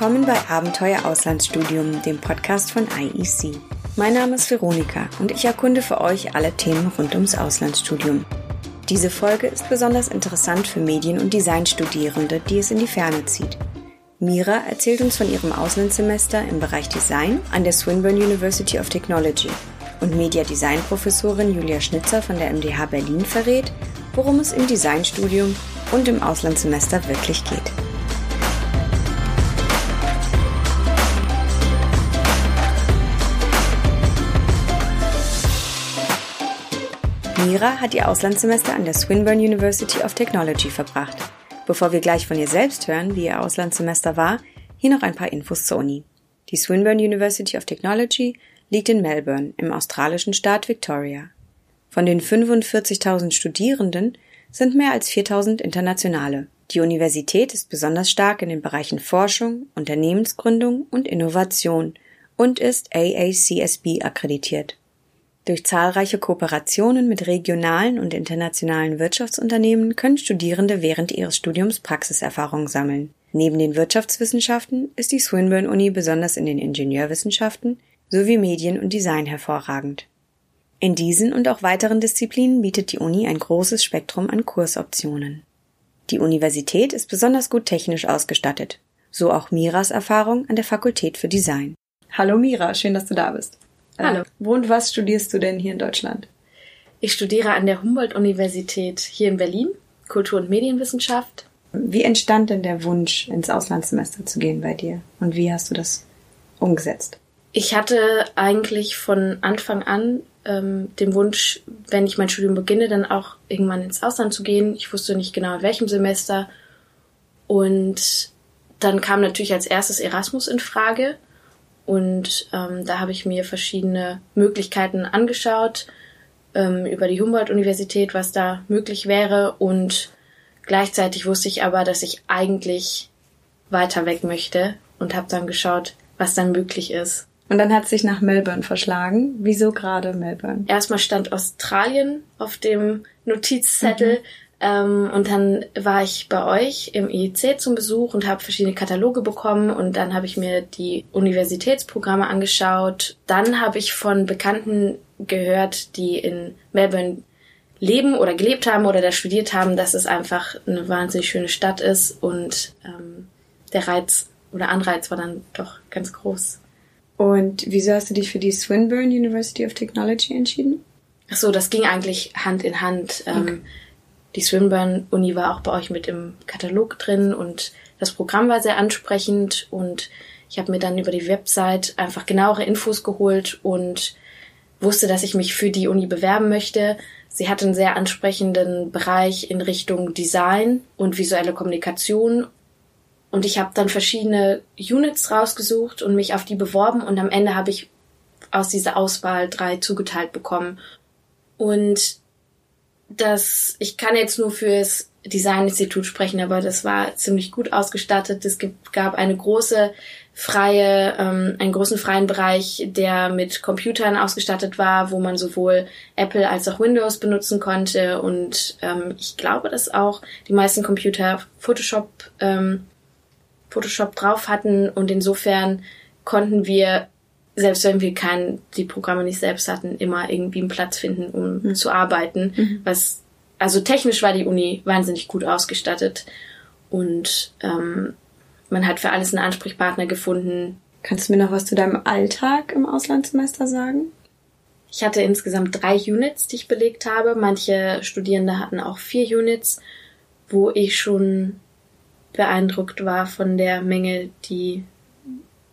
willkommen bei Abenteuer Auslandsstudium, dem Podcast von IEC. Mein Name ist Veronika und ich erkunde für euch alle Themen rund ums Auslandsstudium. Diese Folge ist besonders interessant für Medien- und Designstudierende, die es in die Ferne zieht. Mira erzählt uns von ihrem Auslandssemester im Bereich Design an der Swinburne University of Technology und Media Design Professorin Julia Schnitzer von der MDH Berlin verrät, worum es im Designstudium und im Auslandssemester wirklich geht. Mira hat ihr Auslandssemester an der Swinburne University of Technology verbracht. Bevor wir gleich von ihr selbst hören, wie ihr Auslandssemester war, hier noch ein paar Infos zur Uni. Die Swinburne University of Technology liegt in Melbourne im australischen Staat Victoria. Von den 45.000 Studierenden sind mehr als 4.000 Internationale. Die Universität ist besonders stark in den Bereichen Forschung, Unternehmensgründung und Innovation und ist AACSB akkreditiert. Durch zahlreiche Kooperationen mit regionalen und internationalen Wirtschaftsunternehmen können Studierende während ihres Studiums Praxiserfahrung sammeln. Neben den Wirtschaftswissenschaften ist die Swinburne Uni besonders in den Ingenieurwissenschaften sowie Medien und Design hervorragend. In diesen und auch weiteren Disziplinen bietet die Uni ein großes Spektrum an Kursoptionen. Die Universität ist besonders gut technisch ausgestattet, so auch Miras Erfahrung an der Fakultät für Design. Hallo Mira, schön, dass du da bist. Hallo. Äh, wo und was studierst du denn hier in Deutschland? Ich studiere an der Humboldt-Universität hier in Berlin Kultur- und Medienwissenschaft. Wie entstand denn der Wunsch, ins Auslandssemester zu gehen bei dir? Und wie hast du das umgesetzt? Ich hatte eigentlich von Anfang an ähm, den Wunsch, wenn ich mein Studium beginne, dann auch irgendwann ins Ausland zu gehen. Ich wusste nicht genau, in welchem Semester. Und dann kam natürlich als erstes Erasmus in Frage. Und ähm, da habe ich mir verschiedene Möglichkeiten angeschaut ähm, über die Humboldt-Universität, was da möglich wäre. Und gleichzeitig wusste ich aber, dass ich eigentlich weiter weg möchte und habe dann geschaut, was dann möglich ist. Und dann hat sich nach Melbourne verschlagen. Wieso gerade Melbourne? Erstmal stand Australien auf dem Notizzettel. Mhm. Ähm, und dann war ich bei euch im IEC zum Besuch und habe verschiedene Kataloge bekommen und dann habe ich mir die Universitätsprogramme angeschaut. Dann habe ich von Bekannten gehört, die in Melbourne leben oder gelebt haben oder da studiert haben, dass es einfach eine wahnsinnig schöne Stadt ist und ähm, der Reiz oder Anreiz war dann doch ganz groß. Und wieso hast du dich für die Swinburne University of Technology entschieden? Ach so, das ging eigentlich Hand in Hand. Ähm, okay. Die Swinburne Uni war auch bei euch mit im Katalog drin und das Programm war sehr ansprechend und ich habe mir dann über die Website einfach genauere Infos geholt und wusste, dass ich mich für die Uni bewerben möchte. Sie hat einen sehr ansprechenden Bereich in Richtung Design und visuelle Kommunikation. Und ich habe dann verschiedene Units rausgesucht und mich auf die beworben und am Ende habe ich aus dieser Auswahl drei zugeteilt bekommen. Und das, ich kann jetzt nur fürs Designinstitut sprechen, aber das war ziemlich gut ausgestattet. Es gab eine große freie, ähm, einen großen freien Bereich, der mit Computern ausgestattet war, wo man sowohl Apple als auch Windows benutzen konnte. Und ähm, ich glaube, dass auch die meisten Computer Photoshop, ähm, Photoshop drauf hatten. Und insofern konnten wir selbst wenn wir kein, die Programme nicht selbst hatten, immer irgendwie einen Platz finden, um mhm. zu arbeiten. Mhm. Was, also technisch war die Uni wahnsinnig gut ausgestattet und ähm, man hat für alles einen Ansprechpartner gefunden. Kannst du mir noch was zu deinem Alltag im Auslandssemester sagen? Ich hatte insgesamt drei Units, die ich belegt habe. Manche Studierende hatten auch vier Units, wo ich schon beeindruckt war von der Menge, die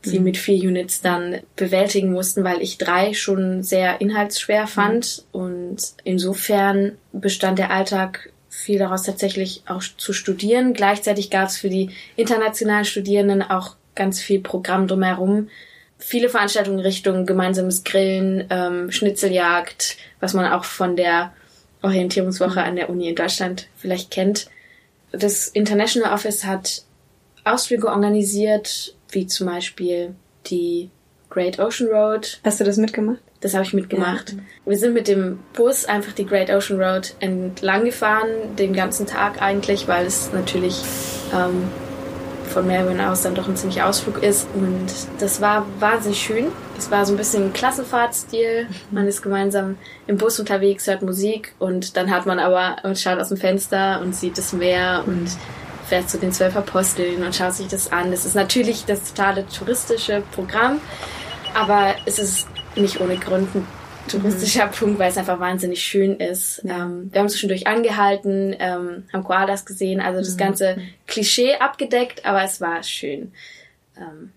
sie mhm. mit vier Units dann bewältigen mussten, weil ich drei schon sehr inhaltsschwer mhm. fand. Mhm. Und insofern bestand der Alltag viel daraus tatsächlich auch zu studieren. Gleichzeitig gab es für die internationalen Studierenden auch ganz viel Programm drumherum. Viele Veranstaltungen in Richtung gemeinsames Grillen, ähm, Schnitzeljagd, was man auch von der Orientierungswoche an der Uni in Deutschland vielleicht kennt. Das International Office hat Ausflüge organisiert, wie zum Beispiel die Great Ocean Road. Hast du das mitgemacht? Das habe ich mitgemacht. Ja. Wir sind mit dem Bus einfach die Great Ocean Road entlang gefahren, den ganzen Tag eigentlich, weil es natürlich ähm, von Melbourne aus dann doch ein ziemlicher Ausflug ist. Und das war wahnsinnig schön. Es war so ein bisschen Klassenfahrtstil. Man ist gemeinsam im Bus unterwegs, hört Musik und dann hat man aber und schaut aus dem Fenster und sieht das Meer und fährt zu den zwölf Aposteln und schaut sich das an. Das ist natürlich das totale touristische Programm, aber es ist nicht ohne Grund ein touristischer mhm. Punkt, weil es einfach wahnsinnig schön ist. Ja. Ähm, wir haben zwischendurch angehalten, ähm, haben Koalas gesehen, also das mhm. ganze Klischee abgedeckt, aber es war schön. Ähm,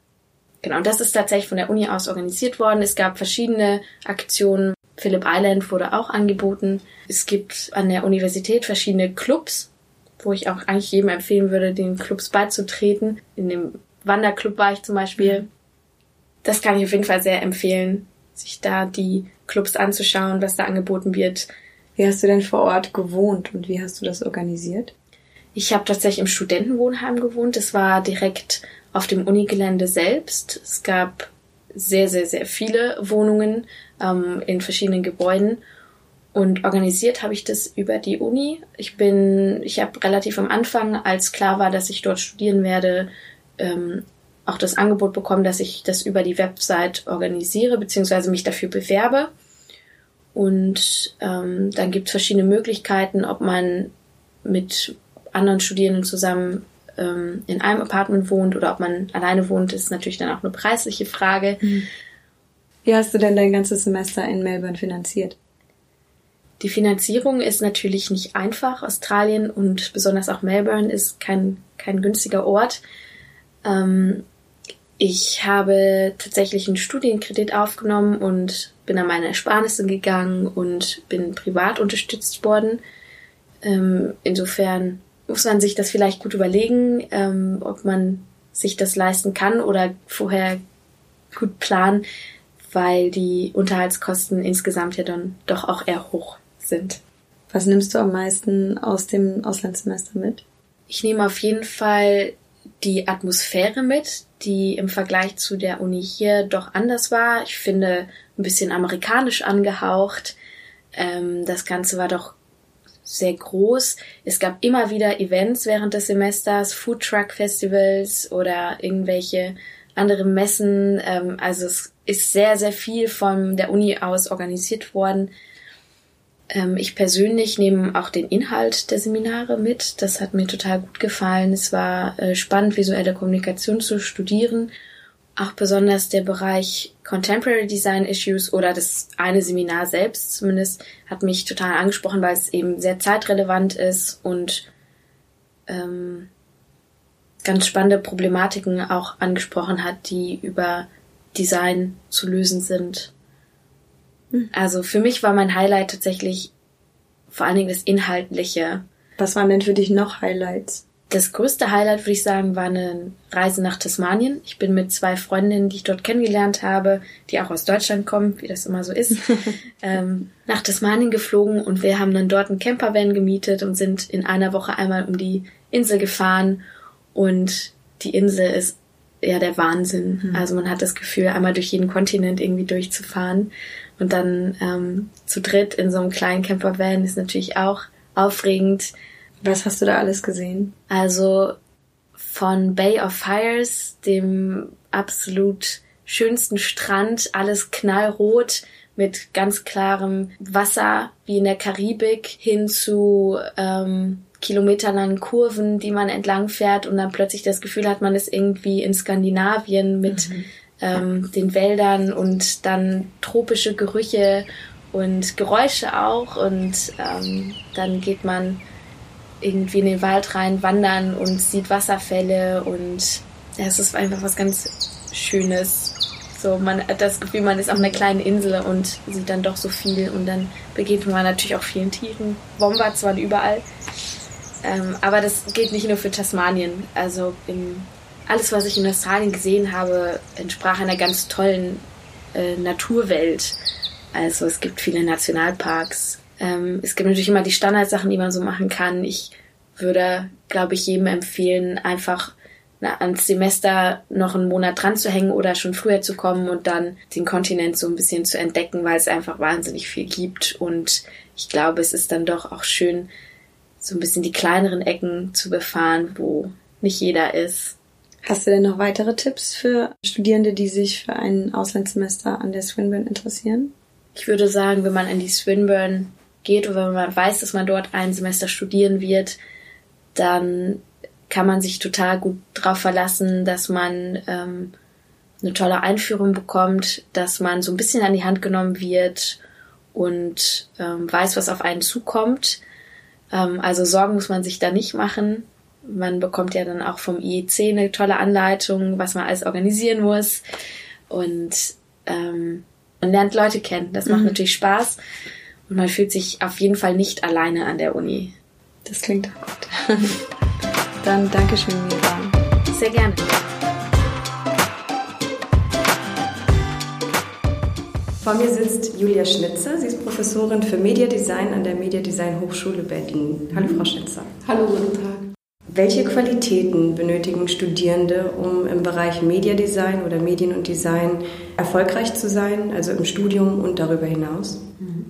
genau, und das ist tatsächlich von der Uni aus organisiert worden. Es gab verschiedene Aktionen. Phillip Island wurde auch angeboten. Es gibt an der Universität verschiedene Clubs, wo ich auch eigentlich jedem empfehlen würde, den Clubs beizutreten. In dem Wanderclub war ich zum Beispiel. Mhm. Das kann ich auf jeden Fall sehr empfehlen, sich da die Clubs anzuschauen, was da angeboten wird. Wie hast du denn vor Ort gewohnt und wie hast du das organisiert? Ich habe tatsächlich im Studentenwohnheim gewohnt. Es war direkt auf dem Unigelände selbst. Es gab sehr, sehr, sehr viele Wohnungen ähm, in verschiedenen Gebäuden. Und organisiert habe ich das über die Uni. Ich bin, ich habe relativ am Anfang, als klar war, dass ich dort studieren werde, ähm, auch das Angebot bekommen, dass ich das über die Website organisiere, beziehungsweise mich dafür bewerbe. Und ähm, dann gibt es verschiedene Möglichkeiten, ob man mit anderen Studierenden zusammen ähm, in einem Apartment wohnt oder ob man alleine wohnt, ist natürlich dann auch eine preisliche Frage. Mhm. Wie hast du denn dein ganzes Semester in Melbourne finanziert? Die Finanzierung ist natürlich nicht einfach. Australien und besonders auch Melbourne ist kein, kein günstiger Ort. Ähm, ich habe tatsächlich einen Studienkredit aufgenommen und bin an meine Ersparnisse gegangen und bin privat unterstützt worden. Ähm, insofern muss man sich das vielleicht gut überlegen, ähm, ob man sich das leisten kann oder vorher gut planen, weil die Unterhaltskosten insgesamt ja dann doch auch eher hoch sind. Was nimmst du am meisten aus dem Auslandssemester mit? Ich nehme auf jeden Fall die Atmosphäre mit, die im Vergleich zu der Uni hier doch anders war. Ich finde ein bisschen amerikanisch angehaucht. Ähm, das Ganze war doch sehr groß. Es gab immer wieder Events während des Semesters, Food Truck Festivals oder irgendwelche andere Messen. Ähm, also es ist sehr, sehr viel von der Uni aus organisiert worden. Ähm, ich persönlich nehme auch den Inhalt der Seminare mit. Das hat mir total gut gefallen. Es war äh, spannend, visuelle Kommunikation zu studieren. Auch besonders der Bereich Contemporary Design Issues oder das eine Seminar selbst zumindest hat mich total angesprochen, weil es eben sehr zeitrelevant ist und ähm, ganz spannende Problematiken auch angesprochen hat, die über Design zu lösen sind. Also für mich war mein Highlight tatsächlich vor allen Dingen das Inhaltliche. Was waren denn für dich noch Highlights? Das größte Highlight, würde ich sagen, war eine Reise nach Tasmanien. Ich bin mit zwei Freundinnen, die ich dort kennengelernt habe, die auch aus Deutschland kommen, wie das immer so ist, ähm, nach Tasmanien geflogen und wir haben dann dort einen Campervan gemietet und sind in einer Woche einmal um die Insel gefahren und die Insel ist ja der Wahnsinn. Mhm. Also man hat das Gefühl, einmal durch jeden Kontinent irgendwie durchzufahren und dann ähm, zu dritt in so einem kleinen Campervan ist natürlich auch aufregend. Was hast du da alles gesehen? Also von Bay of Fires, dem absolut schönsten Strand, alles knallrot mit ganz klarem Wasser wie in der Karibik hin zu ähm, kilometerlangen Kurven, die man entlang fährt und dann plötzlich das Gefühl hat, man ist irgendwie in Skandinavien mit mhm ähm, den Wäldern und dann tropische Gerüche und Geräusche auch. Und ähm, dann geht man irgendwie in den Wald rein, wandern und sieht Wasserfälle und ja, es ist einfach was ganz Schönes. So, man hat das Gefühl, man ist auf einer kleinen Insel und sieht dann doch so viel und dann begegnet man natürlich auch vielen Tieren. Wombats waren überall. Ähm, aber das gilt nicht nur für Tasmanien. Also im alles, was ich in Australien gesehen habe, entsprach einer ganz tollen äh, Naturwelt. Also es gibt viele Nationalparks. Ähm, es gibt natürlich immer die Standardsachen, die man so machen kann. Ich würde, glaube ich, jedem empfehlen, einfach na, ans Semester noch einen Monat dran zu hängen oder schon früher zu kommen und dann den Kontinent so ein bisschen zu entdecken, weil es einfach wahnsinnig viel gibt. Und ich glaube, es ist dann doch auch schön, so ein bisschen die kleineren Ecken zu befahren, wo nicht jeder ist. Hast du denn noch weitere Tipps für Studierende, die sich für ein Auslandssemester an der Swinburne interessieren? Ich würde sagen, wenn man an die Swinburne geht oder wenn man weiß, dass man dort ein Semester studieren wird, dann kann man sich total gut darauf verlassen, dass man ähm, eine tolle Einführung bekommt, dass man so ein bisschen an die Hand genommen wird und ähm, weiß, was auf einen zukommt. Ähm, also Sorgen muss man sich da nicht machen. Man bekommt ja dann auch vom IEC eine tolle Anleitung, was man alles organisieren muss. Und ähm, man lernt Leute kennen. Das macht mhm. natürlich Spaß. Und man fühlt sich auf jeden Fall nicht alleine an der Uni. Das klingt auch gut. Dann Dankeschön, Mira. Sehr gerne. Vor mir sitzt Julia Schnitzer. Sie ist Professorin für Mediadesign an der Mediadesign Hochschule Berlin. Hallo, Frau Schnitzer. Hallo, guten Tag. Welche Qualitäten benötigen Studierende, um im Bereich Mediadesign oder Medien und Design erfolgreich zu sein, also im Studium und darüber hinaus? Mhm.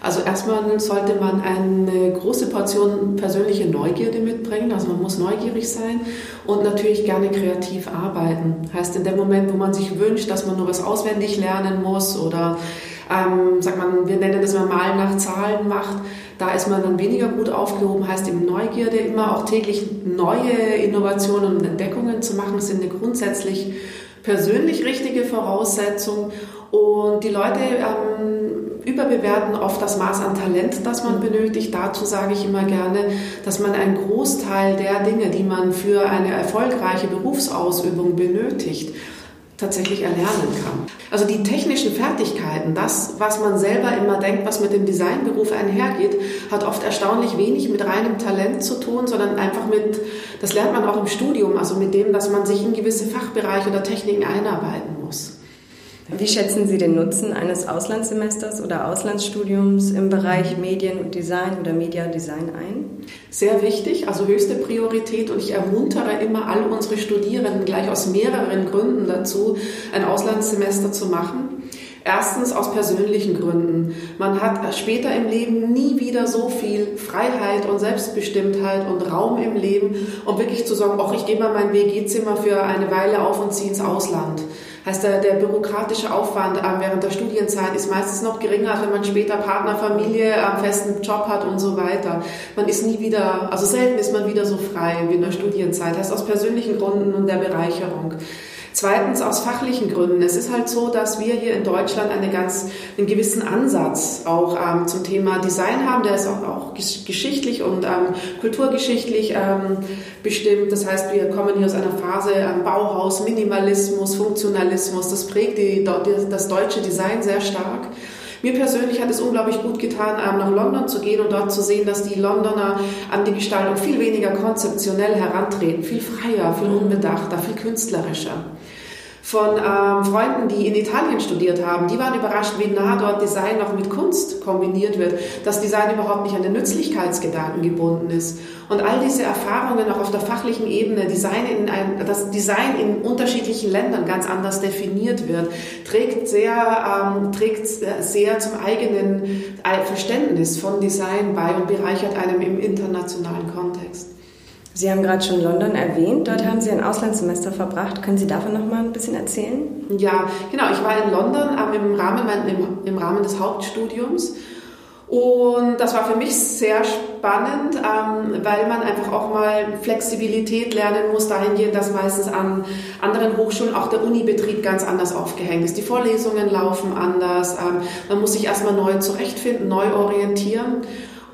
Also erstmal sollte man eine große Portion persönliche Neugierde mitbringen. Also man muss neugierig sein und natürlich gerne kreativ arbeiten. Heißt in dem Moment, wo man sich wünscht, dass man nur was auswendig lernen muss oder ähm, sagt man, wir nennen das immer Malen nach Zahlen macht, da ist man dann weniger gut aufgehoben. Heißt eben Neugierde, immer auch täglich neue Innovationen und Entdeckungen zu machen, sind eine grundsätzlich persönlich richtige Voraussetzung. Und die Leute ähm, überbewerten oft das Maß an Talent, das man benötigt. Dazu sage ich immer gerne, dass man einen Großteil der Dinge, die man für eine erfolgreiche Berufsausübung benötigt, tatsächlich erlernen kann. Also die technischen Fertigkeiten, das, was man selber immer denkt, was mit dem Designberuf einhergeht, hat oft erstaunlich wenig mit reinem Talent zu tun, sondern einfach mit, das lernt man auch im Studium, also mit dem, dass man sich in gewisse Fachbereiche oder Techniken einarbeiten muss. Wie schätzen Sie den Nutzen eines Auslandssemesters oder Auslandsstudiums im Bereich Medien und Design oder Media Design ein? Sehr wichtig, also höchste Priorität und ich ermuntere immer alle unsere Studierenden gleich aus mehreren Gründen dazu, ein Auslandssemester zu machen. Erstens aus persönlichen Gründen. Man hat später im Leben nie wieder so viel Freiheit und Selbstbestimmtheit und Raum im Leben, um wirklich zu sagen, ach, ich gehe mal mein WG-Zimmer für eine Weile auf und ziehe ins Ausland. Heißt, der, der bürokratische Aufwand äh, während der Studienzeit ist meistens noch geringer, wenn man später Partner, Familie, einen äh, festen Job hat und so weiter. Man ist nie wieder, also selten ist man wieder so frei wie in der Studienzeit. Heißt, aus persönlichen Gründen und der Bereicherung. Zweitens aus fachlichen Gründen. Es ist halt so, dass wir hier in Deutschland eine ganz, einen gewissen Ansatz auch ähm, zum Thema Design haben. Der ist auch, auch geschichtlich und ähm, kulturgeschichtlich ähm, bestimmt. Das heißt, wir kommen hier aus einer Phase ähm, Bauhaus, Minimalismus, Funktionalismus. Das prägt die, das deutsche Design sehr stark. Mir persönlich hat es unglaublich gut getan, ähm, nach London zu gehen und dort zu sehen, dass die Londoner an die Gestaltung viel weniger konzeptionell herantreten, viel freier, viel unbedachter, viel künstlerischer von ähm, Freunden, die in Italien studiert haben, die waren überrascht, wie nah dort Design noch mit Kunst kombiniert wird, dass Design überhaupt nicht an den Nützlichkeitsgedanken gebunden ist. Und all diese Erfahrungen auch auf der fachlichen Ebene, Design in ein, dass Design in unterschiedlichen Ländern ganz anders definiert wird, trägt sehr, ähm, trägt sehr zum eigenen Verständnis von Design bei und bereichert einem im internationalen Kontext. Sie haben gerade schon London erwähnt. Dort haben Sie ein Auslandssemester verbracht. Können Sie davon noch mal ein bisschen erzählen? Ja, genau. Ich war in London im, Rahmen, im, im Rahmen des Hauptstudiums. Und das war für mich sehr spannend, ähm, weil man einfach auch mal Flexibilität lernen muss, dahingehend, dass meistens an anderen Hochschulen auch der Unibetrieb ganz anders aufgehängt ist. Die Vorlesungen laufen anders, ähm, man muss sich erstmal neu zurechtfinden, neu orientieren.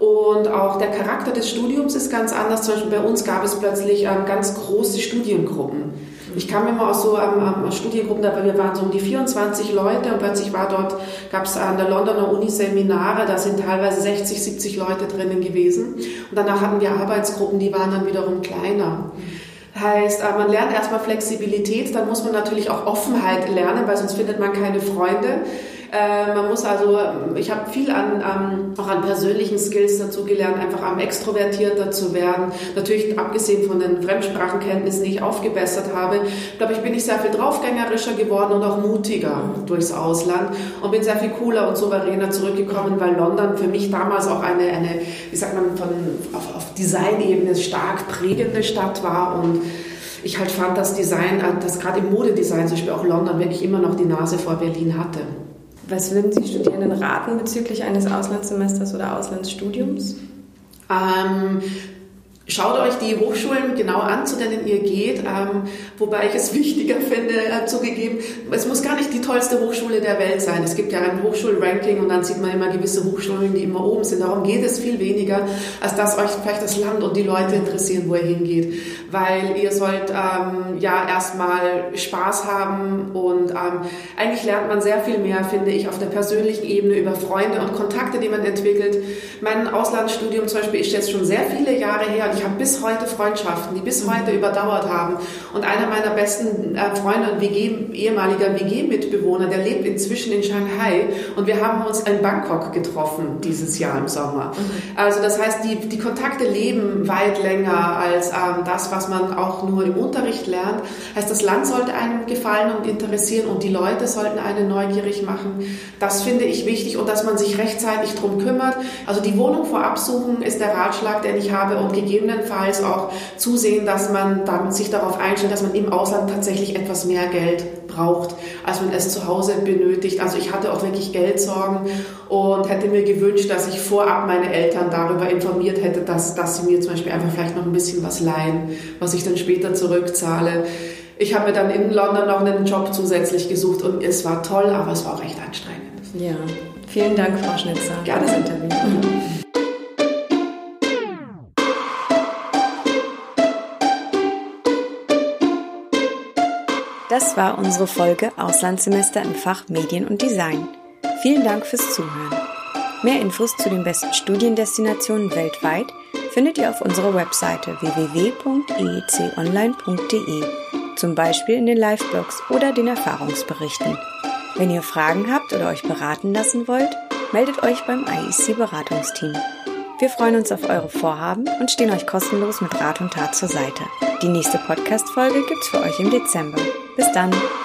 Und auch der Charakter des Studiums ist ganz anders. Zum Beispiel bei uns gab es plötzlich ähm, ganz große Studiengruppen. Ich kam immer aus so ähm, ähm, Studiengruppen, da wir waren so um die 24 Leute und plötzlich war dort, gab es an der Londoner Uni Seminare, da sind teilweise 60, 70 Leute drinnen gewesen. Und danach hatten wir Arbeitsgruppen, die waren dann wiederum kleiner. Heißt, äh, man lernt erstmal Flexibilität, dann muss man natürlich auch Offenheit lernen, weil sonst findet man keine Freunde. Äh, man muss also, ich habe viel an, ähm, auch an persönlichen Skills dazu gelernt, einfach am extrovertierter zu werden. Natürlich abgesehen von den Fremdsprachenkenntnissen, die ich aufgebessert habe, glaube ich, bin ich sehr viel draufgängerischer geworden und auch mutiger durchs Ausland und bin sehr viel cooler und souveräner zurückgekommen, weil London für mich damals auch eine, eine wie sagt man, von, auf, auf Design-Ebene stark prägende Stadt war und ich halt fand, dass Design, äh, dass gerade im Modedesign zum Beispiel auch London wirklich immer noch die Nase vor Berlin hatte. Was würden Sie Studierenden raten bezüglich eines Auslandssemesters oder Auslandsstudiums? Ähm, Schaut euch die Hochschulen genau an, zu denen ihr geht, ähm, wobei ich es wichtiger finde, äh, zugegeben, es muss gar nicht die tollste Hochschule der Welt sein. Es gibt ja ein Hochschulranking und dann sieht man immer gewisse Hochschulen, die immer oben sind. Darum geht es viel weniger, als dass euch vielleicht das Land und die Leute interessieren, wo ihr hingeht. Weil ihr sollt ähm, ja erstmal Spaß haben und ähm, eigentlich lernt man sehr viel mehr, finde ich, auf der persönlichen Ebene über Freunde und Kontakte, die man entwickelt. Mein Auslandsstudium zum Beispiel ist jetzt schon sehr viele Jahre her ich habe bis heute Freundschaften, die bis heute überdauert haben. Und einer meiner besten äh, Freunde und WG, ehemaliger WG-Mitbewohner, der lebt inzwischen in Shanghai und wir haben uns in Bangkok getroffen dieses Jahr im Sommer. Also das heißt, die, die Kontakte leben weit länger als ähm, das, was man auch nur im Unterricht lernt. Heißt, das Land sollte einem gefallen und interessieren und die Leute sollten einen neugierig machen. Das finde ich wichtig und dass man sich rechtzeitig drum kümmert. Also die Wohnung vorab suchen ist der Ratschlag, den ich habe und gegeben gegebenenfalls auch zusehen, dass man damit sich darauf einstellt, dass man im Ausland tatsächlich etwas mehr Geld braucht, als man es zu Hause benötigt. Also ich hatte auch wirklich Geldsorgen und hätte mir gewünscht, dass ich vorab meine Eltern darüber informiert hätte, dass, dass sie mir zum Beispiel einfach vielleicht noch ein bisschen was leihen, was ich dann später zurückzahle. Ich habe mir dann in London noch einen Job zusätzlich gesucht und es war toll, aber es war auch echt anstrengend. Ja, vielen Dank, Frau Schnitzer, Gerne. das Interview. Das war unsere Folge Auslandssemester im Fach Medien und Design. Vielen Dank fürs Zuhören. Mehr Infos zu den besten Studiendestinationen weltweit findet ihr auf unserer Webseite www.eeconline.de, zum Beispiel in den Live-Blogs oder den Erfahrungsberichten. Wenn ihr Fragen habt oder euch beraten lassen wollt, meldet euch beim IEC Beratungsteam. Wir freuen uns auf eure Vorhaben und stehen euch kostenlos mit Rat und Tat zur Seite. Die nächste Podcast-Folge gibt's für euch im Dezember. Bis dann!